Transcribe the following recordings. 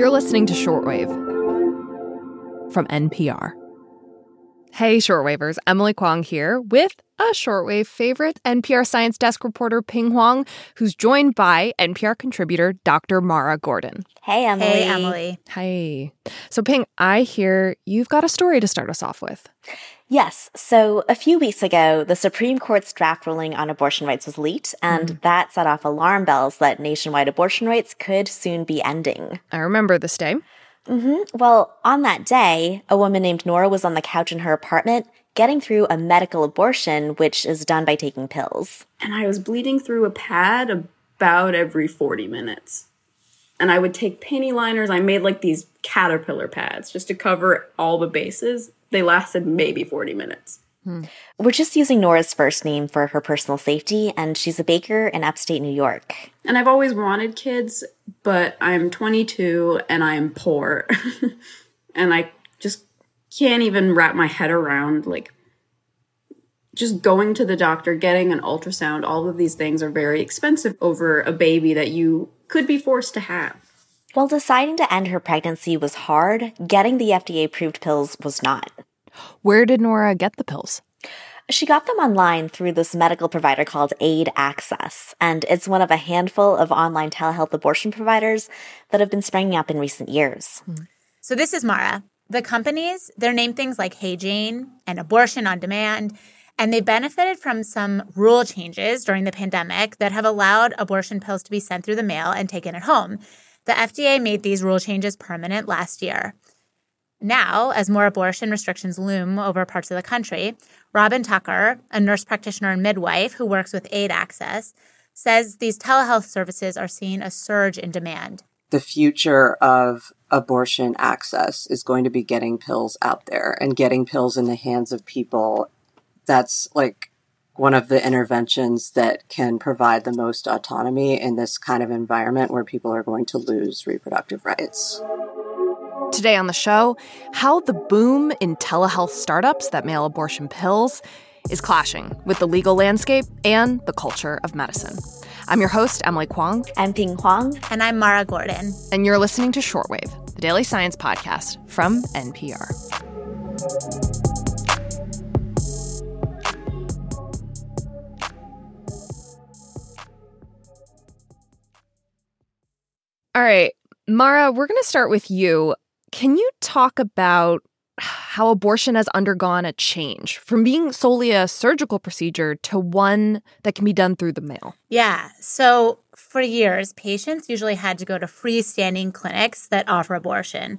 You're listening to Shortwave from NPR. Hey, Shortwavers, Emily Kwong here with a Shortwave favorite, NPR Science Desk reporter Pien Huang, who's joined by NPR contributor Dr. Mara Gordon. Hey, Emily. Hey, Emily. Hey. So, Pien, I hear you've got a story to start us off with. Yes. So a few weeks ago, the Supreme Court's draft ruling on abortion rights was leaked, and mm. that set off alarm bells that nationwide abortion rights could soon be ending. I remember this day. Mm-hmm. Well, on that day, a woman named Nora was on the couch in her apartment getting through a medical abortion, which is done by taking pills. And I was bleeding through a pad about every 40 minutes. And I would take penny liners. I made like these caterpillar pads just to cover all the bases they lasted maybe 40 minutes. Hmm. We're just using Nora's first name for her personal safety, and she's a baker in upstate New York. And I've always wanted kids, but I'm 22 and I'm poor. and I just can't even wrap my head around like just going to the doctor, getting an ultrasound, all of these things are very expensive over a baby that you could be forced to have. While deciding to end her pregnancy was hard, getting the FDA approved pills was not. Where did Nora get the pills? She got them online through this medical provider called Aid Access, and it's one of a handful of online telehealth abortion providers that have been springing up in recent years. Hmm. So, this is Mara. The companies, they're named things like Hey Jane and Abortion on Demand, and they benefited from some rule changes during the pandemic that have allowed abortion pills to be sent through the mail and taken at home. The FDA made these rule changes permanent last year. Now, as more abortion restrictions loom over parts of the country, Robin Tucker, a nurse practitioner and midwife who works with Aid Access, says these telehealth services are seeing a surge in demand. The future of abortion access is going to be getting pills out there and getting pills in the hands of people. That's like one of the interventions that can provide the most autonomy in this kind of environment where people are going to lose reproductive rights. Today on the show, how the boom in telehealth startups that mail abortion pills is clashing with the legal landscape and the culture of medicine. I'm your host, Emily Kwong. I'm Pien Huang. And I'm Mara Gordon. And you're listening to Shortwave, the daily science podcast from NPR. All right, Mara, we're going to start with you. Can you talk about how abortion has undergone a change from being solely a surgical procedure to one that can be done through the mail? Yeah. So, for years, patients usually had to go to freestanding clinics that offer abortion.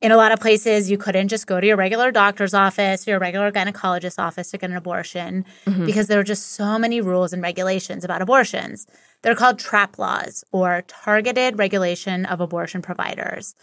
In a lot of places, you couldn't just go to your regular doctor's office or your regular gynecologist's office to get an abortion mm-hmm. because there were just so many rules and regulations about abortions. They're called TRAP laws or targeted regulation of abortion providers.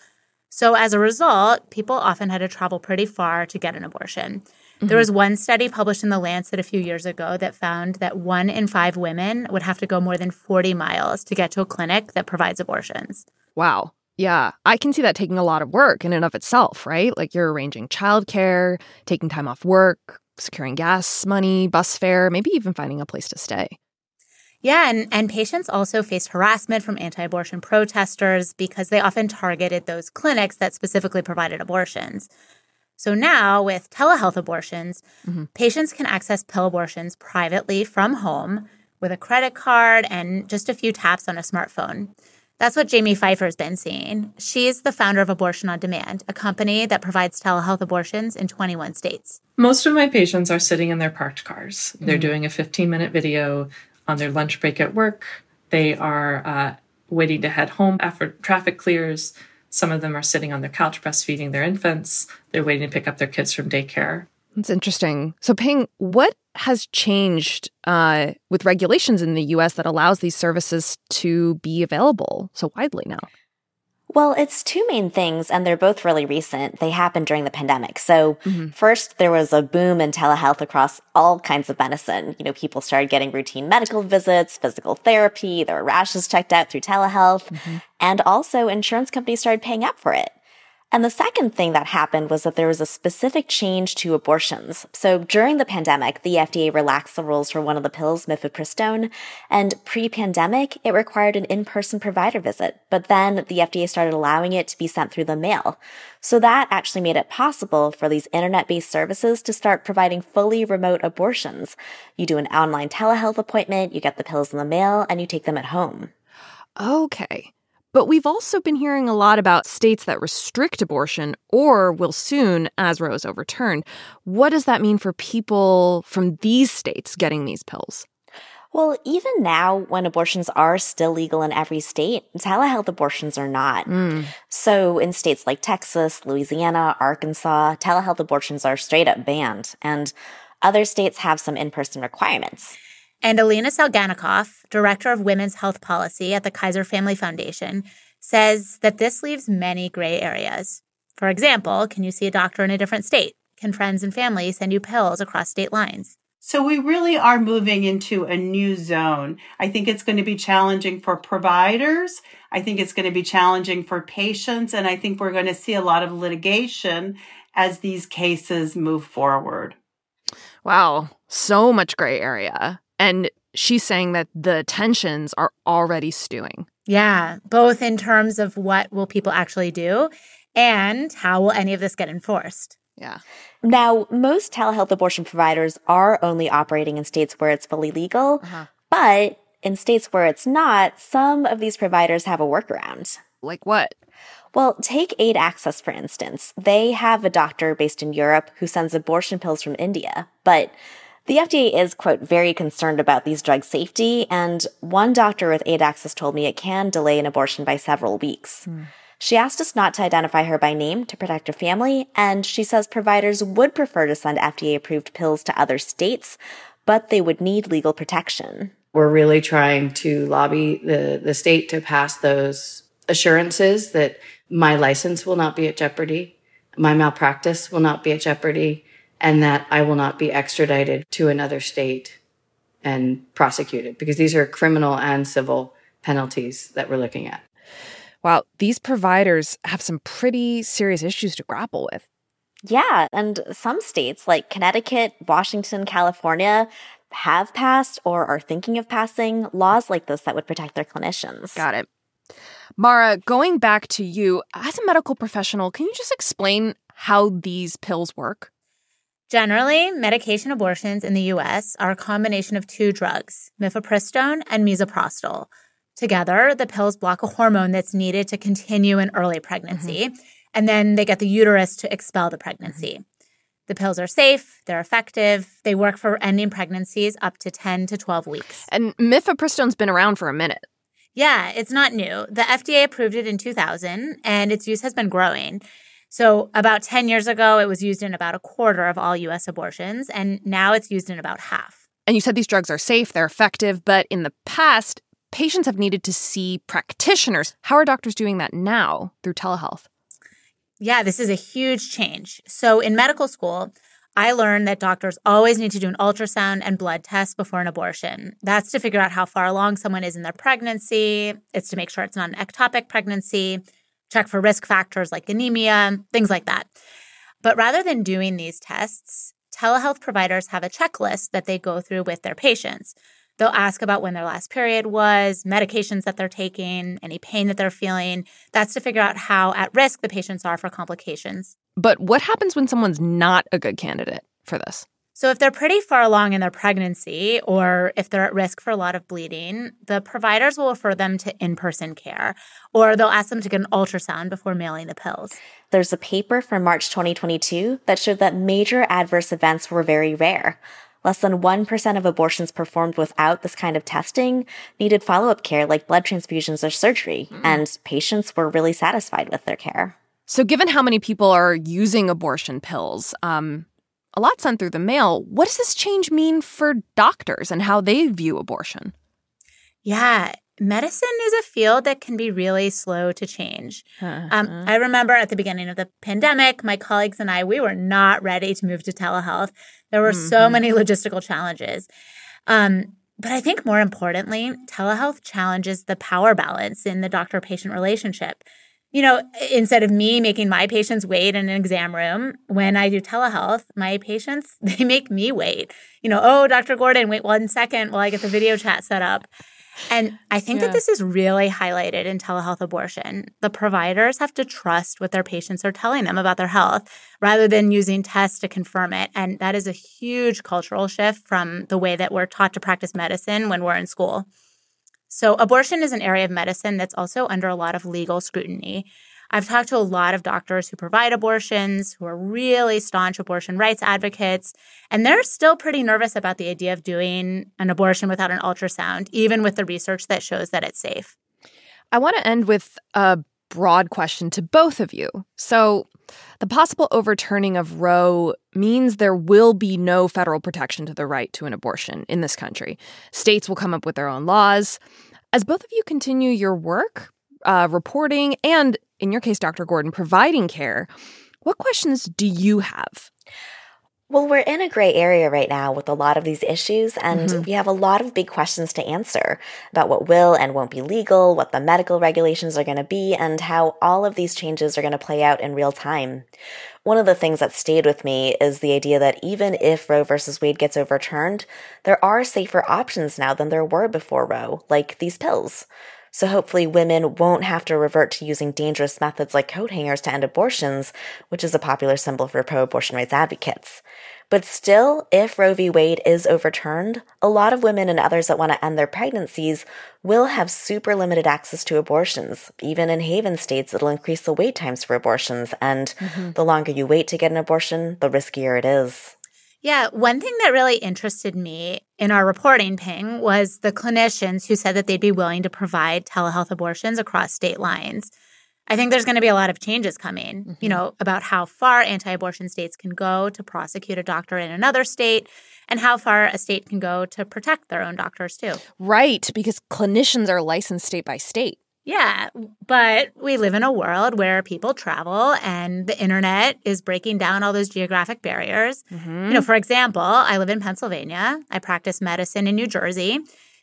So as a result, people often had to travel pretty far to get an abortion. Mm-hmm. There was one study published in The Lancet a few years ago that found that one in five women would have to go more than 40 miles to get to a clinic that provides abortions. Wow. Yeah, I can see that taking a lot of work in and of itself, right? Like you're arranging childcare, taking time off work, securing gas money, bus fare, maybe even finding a place to stay. Yeah, and, and patients also faced harassment from anti abortion protesters because they often targeted those clinics that specifically provided abortions. So now, with telehealth abortions, mm-hmm. patients can access pill abortions privately from home with a credit card and just a few taps on a smartphone. That's what Jamie Phifer's been seeing. She's the founder of Abortion on Demand, a company that provides telehealth abortions in 21 states. Most of my patients are sitting in their parked cars. They're mm-hmm. doing a 15 minute video on their lunch break at work. They are uh, waiting to head home after traffic clears. Some of them are sitting on their couch breastfeeding their infants. They're waiting to pick up their kids from daycare. That's interesting. So, Pien, what has changed uh, with regulations in the US that allows these services to be available so widely now? Well, it's two main things, and they're both really recent. They happened during the pandemic. So, mm-hmm. first, there was a boom in telehealth across all kinds of medicine. You know, people started getting routine medical visits, physical therapy, their rashes checked out through telehealth, mm-hmm. and also insurance companies started paying up for it. And the second thing that happened was that there was a specific change to abortions. So during the pandemic, the FDA relaxed the rules for one of the pills, mifepristone, and pre-pandemic, it required an in-person provider visit. But then the FDA started allowing it to be sent through the mail. So that actually made it possible for these internet-based services to start providing fully remote abortions. You do an online telehealth appointment, you get the pills in the mail, and you take them at home. Okay. But we've also been hearing a lot about states that restrict abortion or will soon as Roe is overturned. What does that mean for people from these states getting these pills? Well, even now, when abortions are still legal in every state, telehealth abortions are not. Mm. So, in states like Texas, Louisiana, Arkansas, telehealth abortions are straight up banned, and other states have some in person requirements. And Alina Salganicoff, director of women's health policy at the Kaiser Family Foundation, says that this leaves many gray areas. For example, can you see a doctor in a different state? Can friends and family send you pills across state lines? So we really are moving into a new zone. I think it's going to be challenging for providers. I think it's going to be challenging for patients. And I think we're going to see a lot of litigation as these cases move forward. Wow. So much gray area. And she's saying that the tensions are already stewing. Yeah, both in terms of what will people actually do and how will any of this get enforced. Yeah. Now, most telehealth abortion providers are only operating in states where it's fully legal, uh-huh. but in states where it's not, some of these providers have a workaround. Like what? Well, take Aid Access, for instance. They have a doctor based in Europe who sends abortion pills from India, but the FDA is, quote, very concerned about these drug safety, and one doctor with aid access told me it can delay an abortion by several weeks. Mm. She asked us not to identify her by name to protect her family, and she says providers would prefer to send FDA approved pills to other states, but they would need legal protection. We're really trying to lobby the, the state to pass those assurances that my license will not be at jeopardy, my malpractice will not be at jeopardy, and that I will not be extradited to another state and prosecuted because these are criminal and civil penalties that we're looking at. Wow, these providers have some pretty serious issues to grapple with. Yeah, and some states like Connecticut, Washington, California have passed or are thinking of passing laws like this that would protect their clinicians. Got it. Mara, going back to you, as a medical professional, can you just explain how these pills work? Generally, medication abortions in the US are a combination of two drugs, mifepristone and misoprostol. Together, the pills block a hormone that's needed to continue an early pregnancy, mm-hmm. and then they get the uterus to expel the pregnancy. Mm-hmm. The pills are safe, they're effective, they work for ending pregnancies up to 10 to 12 weeks. And mifepristone's been around for a minute. Yeah, it's not new. The FDA approved it in 2000, and its use has been growing. So, about 10 years ago, it was used in about a quarter of all US abortions, and now it's used in about half. And you said these drugs are safe, they're effective, but in the past, patients have needed to see practitioners. How are doctors doing that now through telehealth? Yeah, this is a huge change. So, in medical school, I learned that doctors always need to do an ultrasound and blood test before an abortion. That's to figure out how far along someone is in their pregnancy. It's to make sure it's not an ectopic pregnancy check for risk factors like anemia, things like that. But rather than doing these tests, telehealth providers have a checklist that they go through with their patients. They'll ask about when their last period was, medications that they're taking, any pain that they're feeling. That's to figure out how at risk the patients are for complications. But what happens when someone's not a good candidate for this? So, if they're pretty far along in their pregnancy or if they're at risk for a lot of bleeding, the providers will refer them to in person care or they'll ask them to get an ultrasound before mailing the pills. There's a paper from March 2022 that showed that major adverse events were very rare. Less than 1% of abortions performed without this kind of testing needed follow up care like blood transfusions or surgery, mm. and patients were really satisfied with their care. So, given how many people are using abortion pills, um, a lot sent through the mail. What does this change mean for doctors and how they view abortion? Yeah, medicine is a field that can be really slow to change. Uh-huh. Um, I remember at the beginning of the pandemic, my colleagues and I, we were not ready to move to telehealth. There were mm-hmm. so many logistical challenges. Um, but I think more importantly, telehealth challenges the power balance in the doctor patient relationship. You know, instead of me making my patients wait in an exam room, when I do telehealth, my patients, they make me wait. You know, oh, Dr. Gordon, wait one second while I get the video chat set up. And I think yeah. that this is really highlighted in telehealth abortion. The providers have to trust what their patients are telling them about their health rather than using tests to confirm it. And that is a huge cultural shift from the way that we're taught to practice medicine when we're in school. So, abortion is an area of medicine that's also under a lot of legal scrutiny. I've talked to a lot of doctors who provide abortions, who are really staunch abortion rights advocates, and they're still pretty nervous about the idea of doing an abortion without an ultrasound, even with the research that shows that it's safe. I want to end with a broad question to both of you. So, the possible overturning of Roe means there will be no federal protection to the right to an abortion in this country. States will come up with their own laws. As both of you continue your work, uh, reporting, and in your case, Dr. Gordon, providing care, what questions do you have? Well, we're in a gray area right now with a lot of these issues, and mm-hmm. we have a lot of big questions to answer about what will and won't be legal, what the medical regulations are going to be, and how all of these changes are going to play out in real time. One of the things that stayed with me is the idea that even if Roe versus Wade gets overturned, there are safer options now than there were before Roe, like these pills. So hopefully women won't have to revert to using dangerous methods like coat hangers to end abortions, which is a popular symbol for pro-abortion rights advocates. But still, if Roe v. Wade is overturned, a lot of women and others that want to end their pregnancies will have super limited access to abortions. Even in haven states, it'll increase the wait times for abortions. And mm-hmm. the longer you wait to get an abortion, the riskier it is. Yeah, one thing that really interested me in our reporting Pien was the clinicians who said that they'd be willing to provide telehealth abortions across state lines. I think there's going to be a lot of changes coming, mm-hmm. you know, about how far anti abortion states can go to prosecute a doctor in another state and how far a state can go to protect their own doctors, too. Right, because clinicians are licensed state by state. Yeah, but we live in a world where people travel and the internet is breaking down all those geographic barriers. Mm-hmm. You know, for example, I live in Pennsylvania. I practice medicine in New Jersey.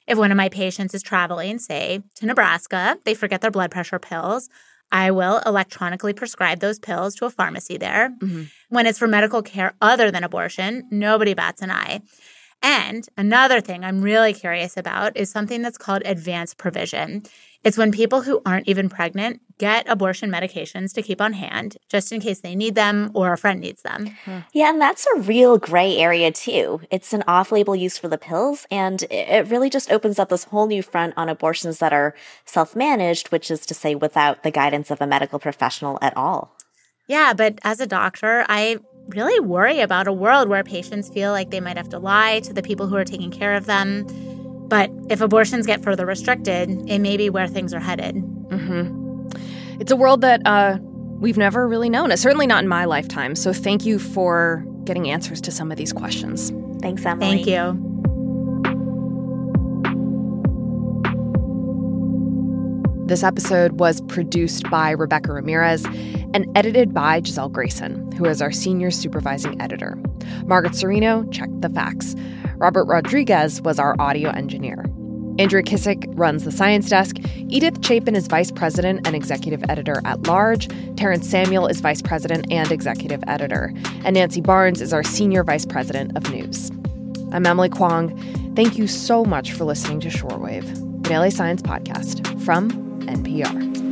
If one of my patients is traveling, say, to Nebraska, they forget their blood pressure pills. I will electronically prescribe those pills to a pharmacy there. Mm-hmm. When it's for medical care other than abortion, nobody bats an eye. And another thing I'm really curious about is something that's called advanced provision. It's when people who aren't even pregnant get abortion medications to keep on hand just in case they need them or a friend needs them. Hmm. Yeah, and that's a real gray area too. It's an off label use for the pills, and it really just opens up this whole new front on abortions that are self managed, which is to say without the guidance of a medical professional at all. Yeah, but as a doctor, I really worry about a world where patients feel like they might have to lie to the people who are taking care of them but if abortions get further restricted, it may be where things are headed. Mm-hmm. It's a world that uh, we've never really known, uh, certainly not in my lifetime. So thank you for getting answers to some of these questions. Thanks, Emily. Thank you. This episode was produced by Rebecca Ramirez and edited by Gisele Grayson, who is our senior supervising editor. Margaret Cirino checked the facts. Robert Rodriguez was our audio engineer. Andrea Kissack runs the science desk. Edith Chapin is vice president and executive editor at large. Terrence Samuel is vice president and executive editor. And Nancy Barnes is our senior vice president of news. I'm Emily Kwong. Thank you so much for listening to Shortwave, Daily Science Podcast from NPR.